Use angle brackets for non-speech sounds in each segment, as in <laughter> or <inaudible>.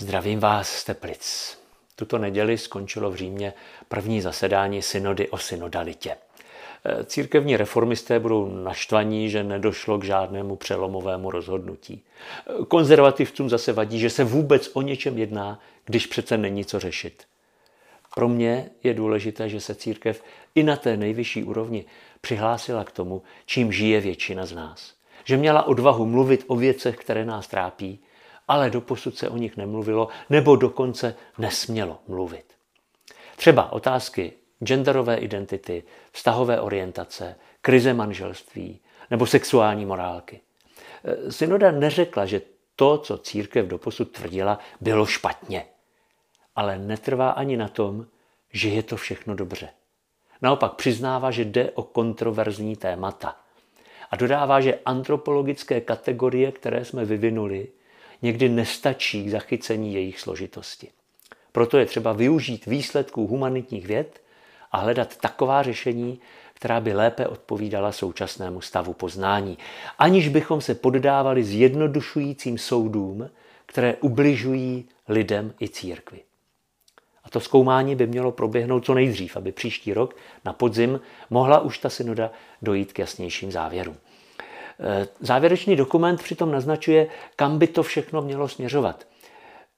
Zdravím vás z Teplic. Tuto neděli skončilo v Římě první zasedání synody o synodalitě. Církevní reformisté budou naštvaní, že nedošlo k žádnému přelomovému rozhodnutí. Konzervativcům zase vadí, že se vůbec o něčem jedná, když přece není co řešit. Pro mě je důležité, že se církev i na té nejvyšší úrovni přihlásila k tomu, čím žije většina z nás. Že měla odvahu mluvit o věcech, které nás trápí, ale doposud se o nich nemluvilo, nebo dokonce nesmělo mluvit. Třeba otázky genderové identity, vztahové orientace, krize manželství nebo sexuální morálky. Synoda neřekla, že to, co církev doposud tvrdila, bylo špatně. Ale netrvá ani na tom, že je to všechno dobře. Naopak přiznává, že jde o kontroverzní témata. A dodává, že antropologické kategorie, které jsme vyvinuli, někdy nestačí k zachycení jejich složitosti. Proto je třeba využít výsledků humanitních věd a hledat taková řešení, která by lépe odpovídala současnému stavu poznání, aniž bychom se poddávali zjednodušujícím soudům, které ubližují lidem i církvi. A to zkoumání by mělo proběhnout co nejdřív, aby příští rok na podzim mohla už ta synoda dojít k jasnějším závěrům. E, závěrečný dokument přitom naznačuje, kam by to všechno mělo směřovat.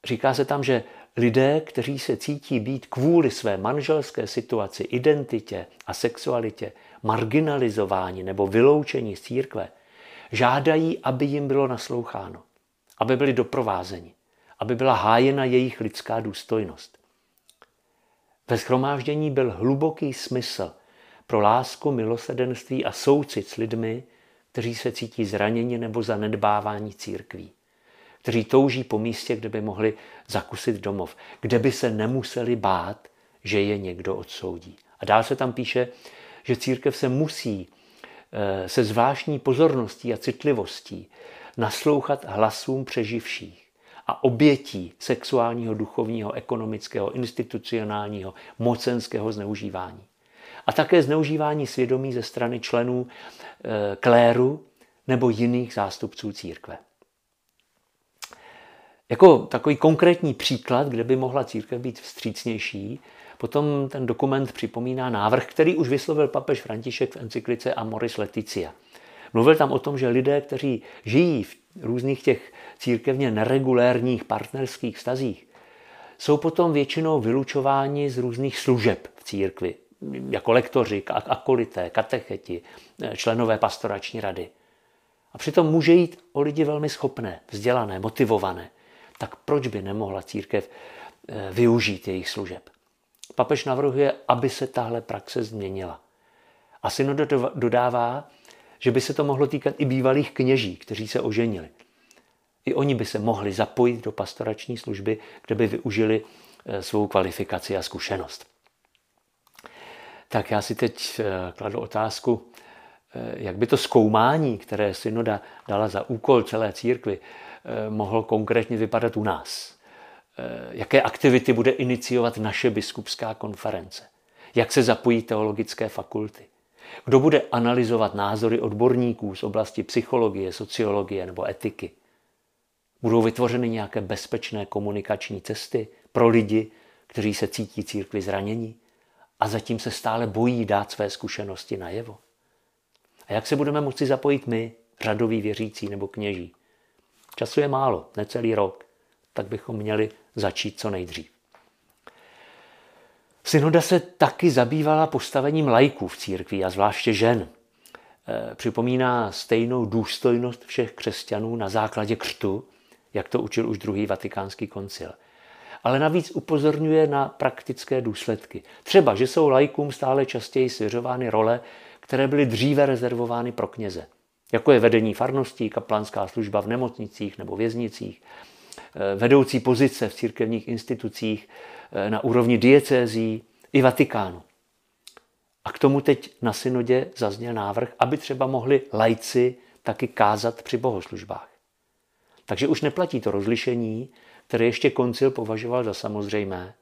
Říká se tam, že lidé, kteří se cítí být kvůli své manželské situaci, identitě a sexualitě marginalizováni nebo vyloučeni z církve, žádají, aby jim bylo nasloucháno, aby byli doprovázeni, aby byla hájena jejich lidská důstojnost. Ve schromáždění byl hluboký smysl pro lásku, milosedenství a soucit s lidmi, kteří se cítí zraněni nebo zanedbávání církví. Kteří touží po místě, kde by mohli zakusit domov, kde by se nemuseli bát, že je někdo odsoudí. A dál se tam píše, že církev se musí eh, se zvláštní pozorností a citlivostí naslouchat hlasům přeživších a obětí sexuálního, duchovního, ekonomického, institucionálního, mocenského zneužívání. A také zneužívání svědomí ze strany členů e, kléru nebo jiných zástupců církve. Jako takový konkrétní příklad, kde by mohla církev být vstřícnější, potom ten dokument připomíná návrh, který už vyslovil papež František v encyklice Amoris Leticia. Mluvil tam o tom, že lidé, kteří žijí v různých těch církevně neregulérních partnerských vztazích, jsou potom většinou vylučováni z různých služeb v církvi, jako lektoři, akolité, katecheti, členové pastorační rady. A přitom může jít o lidi velmi schopné, vzdělané, motivované. Tak proč by nemohla církev eh, využít jejich služeb? Papež navrhuje, aby se tahle praxe změnila. A synod dodává, že by se to mohlo týkat i bývalých kněží, kteří se oženili. I oni by se mohli zapojit do pastorační služby, kde by využili eh, svou kvalifikaci a zkušenost. Tak já si teď eh, kladu otázku, eh, jak by to zkoumání, které synoda dala za úkol celé církvy, mohlo konkrétně vypadat u nás. Jaké aktivity bude iniciovat naše biskupská konference? Jak se zapojí teologické fakulty? Kdo bude analyzovat názory odborníků z oblasti psychologie, sociologie nebo etiky? Budou vytvořeny nějaké bezpečné komunikační cesty pro lidi, kteří se cítí církvi zranění a zatím se stále bojí dát své zkušenosti najevo? A jak se budeme moci zapojit my, řadoví věřící nebo kněží? Času je málo, necelý rok, tak bychom měli začít co nejdřív. Synoda se taky zabývala postavením lajků v církvi a zvláště žen. E, připomíná stejnou důstojnost všech křesťanů na základě křtu, jak to učil už druhý vatikánský koncil. Ale navíc upozorňuje na praktické důsledky. Třeba, že jsou lajkům stále častěji svěřovány role, které byly dříve rezervovány pro kněze. Jako je vedení farností, kaplanská služba v nemocnicích nebo věznicích, e, vedoucí pozice v církevních institucích, Eh, na úrovni diecézí i Vatikánu. A k tomu teď na synodě zazněl návrh, aby třeba mohli lajci taky kázat při bohoslužbách. Takže už neplatí to rozlišení, které ještě koncil považoval za samozřejmé,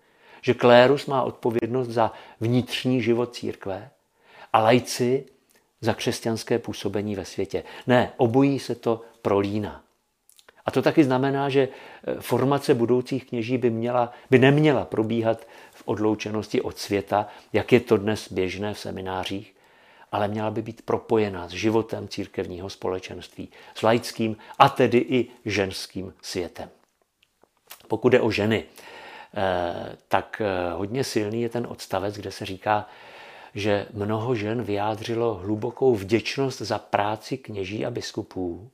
že klérus má odpovědnost za vnitřní život církve a lajci za křesťanské působení ve světě. Ne, obojí se to prolíná. A to taky znamená, že eh, formace budoucích kněží by, měla, by neměla probíhat v odloučenosti od světa, jak je to dnes běžné v seminářích, ale měla by být propojená s životem církevního společenství, s laickým a tedy i ženským světem. Pokud jde o ženy, eh, tak eh, hodně silný je ten odstavec, kde se říká, že mnoho žen vyjádřilo hlubokou vděčnost za práci kněží a biskupů,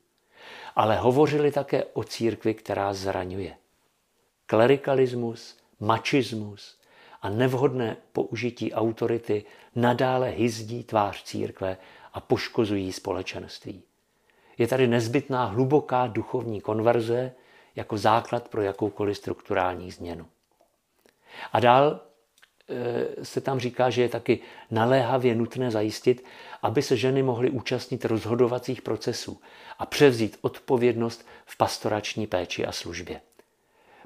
ale hovořili také o církvi, která zraňuje. Klerikalismus, mačismus a nevhodné použití autority nadále hyzdí tvář církve a poškozují společenství. Je tady nezbytná hluboká duchovní konverze jako základ pro jakoukoliv strukturální změnu. A dál e, se tam říká, že je taky naléhavě nutné zajistit, aby se ženy mohly účastnit rozhodovacích procesů a převzít odpovědnost v pastorační péči a službě.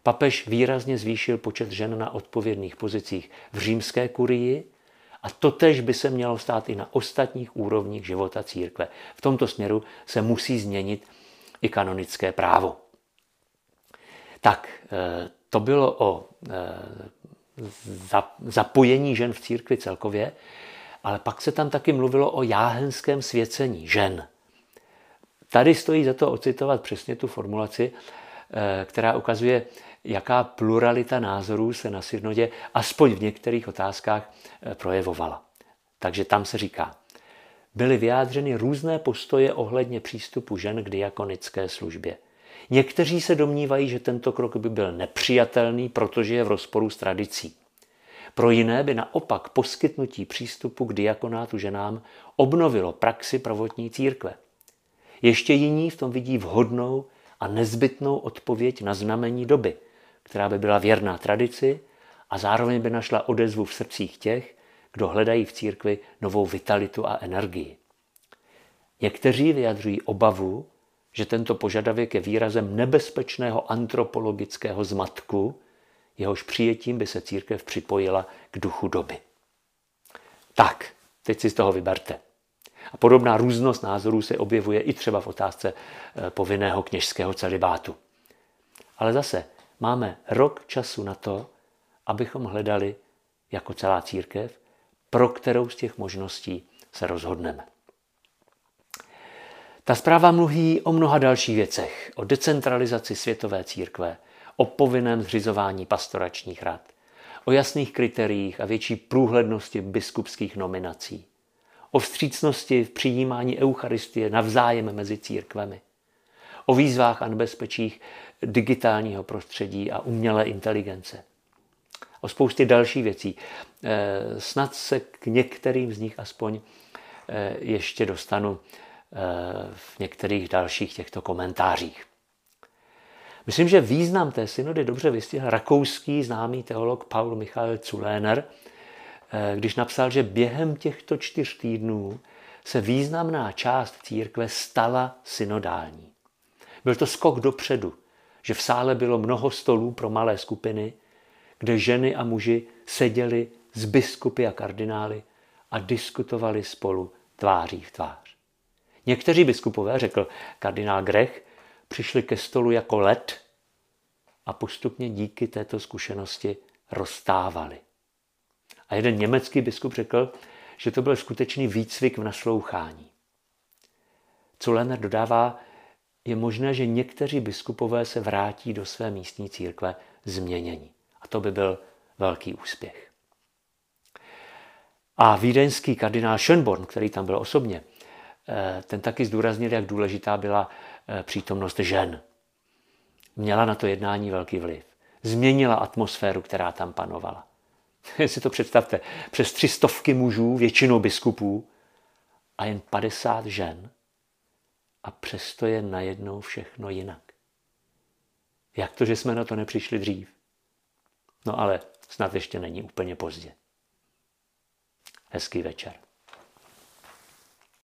Papež výrazně zvýšil počet žen na odpovědných pozicích v římské kurii a totež by se mělo stát i na ostatních úrovních života církve. V tomto směru se musí změnit i kanonické právo. Tak, eh, to bylo o eh, zapojení žen v církvi celkově, ale pak se tam taky mluvilo o jáhenském svěcení žen. Tady stojí za to ocitovat přesně tu formulaci, eh, která ukazuje, jaká pluralita názorů se na synodě aspoň v některých otázkách projevovala. Takže tam se říká, byly vyjádřeny různé postoje ohledně přístupu žen k diakonické službě. Někteří se domnívají, že tento krok by byl nepřijatelný, protože je v rozporu s tradicí. Pro jiné by naopak poskytnutí přístupu k diakonátu ženám obnovilo praxi pravotní církve. Ještě jiní v tom vidí vhodnou a nezbytnou odpověď na znamení doby – která by byla věrná tradici a zároveň by našla odezvu v srdcích těch, kdo hledají v církvi novou vitalitu a energii. Někteří vyjadřují obavu, že tento požadavek je výrazem nebezpečného antropologického zmatku, jehož přijetím by se církev připojila k duchu doby. Tak, teď si z toho vyberte. A podobná různost názorů se objevuje i třeba v otázce eh, povinného kněžského celibátu. Ale zase, máme rok času na to, abychom hledali jako celá církev, pro kterou z těch možností se rozhodneme. Ta zpráva mluví o mnoha dalších věcech. O decentralizaci světové církve, o povinném zřizování pastoračních rad, o jasných kritériích a větší průhlednosti biskupských nominací, o vstřícnosti v přijímání Eucharistie navzájem mezi církvemi, o výzvách a nebezpečích digitálního prostředí a umělé inteligence. O spoustě dalších věcí. Eh, snad se k některým z nich aspoň eh, ještě dostanu v některých dalších těchto komentářích. Myslím, že význam té synody dobře vystihl rakouský známý teolog Paul Michael Zuléner, když napsal, že během těchto čtyř týdnů se významná část církve stala synodální. Byl to skok dopředu, že v sále bylo mnoho stolů pro malé skupiny, kde ženy a muži seděli s biskupy a kardinály a diskutovali spolu tváří v tvář. Někteří biskupové, řekl kardinál Grech, přišli ke stolu jako led a postupně díky této zkušenosti rozstávali. A jeden německý biskup řekl, že to byl skutečný výcvik v naslouchání. Culener dodává, je možné, že někteří biskupové se vrátí do své místní církve změnění. A to by byl velký úspěch. A vídeňský kardinál Schönborn, který tam byl osobně, ten taky zdůraznil, jak důležitá byla eh, přítomnost žen. Měla na to jednání velký vliv. Změnila atmosféru, která tam panovala. <laughs> si to představte, přes tři stovky mužů, většinou biskupů, a jen 50 žen a přesto je najednou všechno jinak. Jak to, že jsme na to nepřišli dřív? No ale snad ještě není úplně pozdě. Hezký večer.